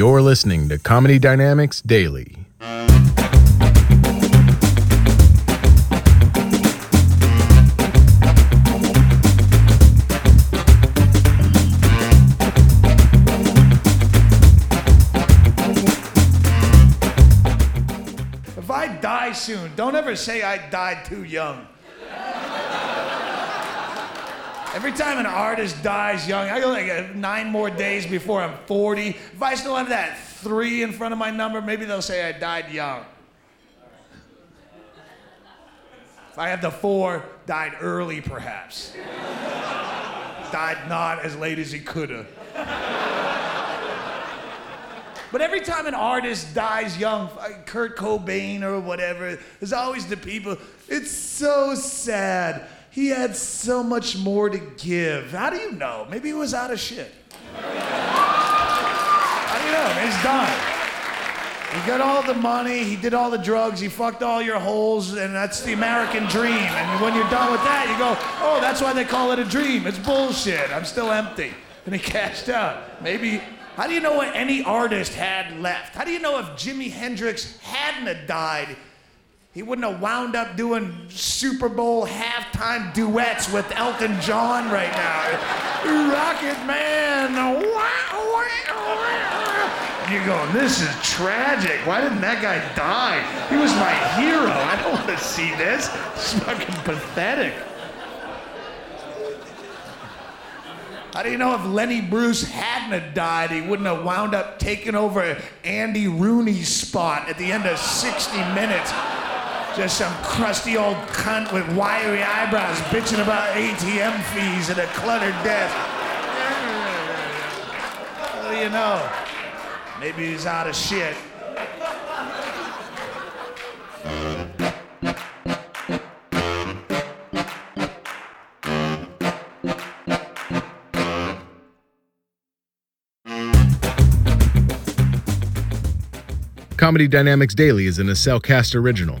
You're listening to Comedy Dynamics Daily. If I die soon, don't ever say I died too young. Every time an artist dies young, I go like uh, nine more days before I'm 40. If I still have that three in front of my number, maybe they'll say I died young. If I have the four, died early perhaps. died not as late as he could have. But every time an artist dies young, like Kurt Cobain or whatever, there's always the people, it's so sad. He had so much more to give. How do you know? Maybe he was out of shit. How do you know? He's done. He got all the money, he did all the drugs, he fucked all your holes, and that's the American dream. And when you're done with that, you go, oh, that's why they call it a dream. It's bullshit. I'm still empty. And he cashed out. Maybe how do you know what any artist had left? How do you know if Jimi Hendrix hadn't died, he wouldn't have wound up doing Super Bowl halftime duets with Elton John right now? Rocket Man. And you're going, this is tragic. Why didn't that guy die? He was my hero. I don't want to see this. It's fucking pathetic. How do you know if Lenny Bruce hadn't have died, he wouldn't have wound up taking over Andy Rooney's spot at the end of 60 minutes? Just some crusty old cunt with wiry eyebrows bitching about ATM fees at a cluttered desk. What do you know? Maybe he's out of shit. Comedy Dynamics Daily is an Accelcast original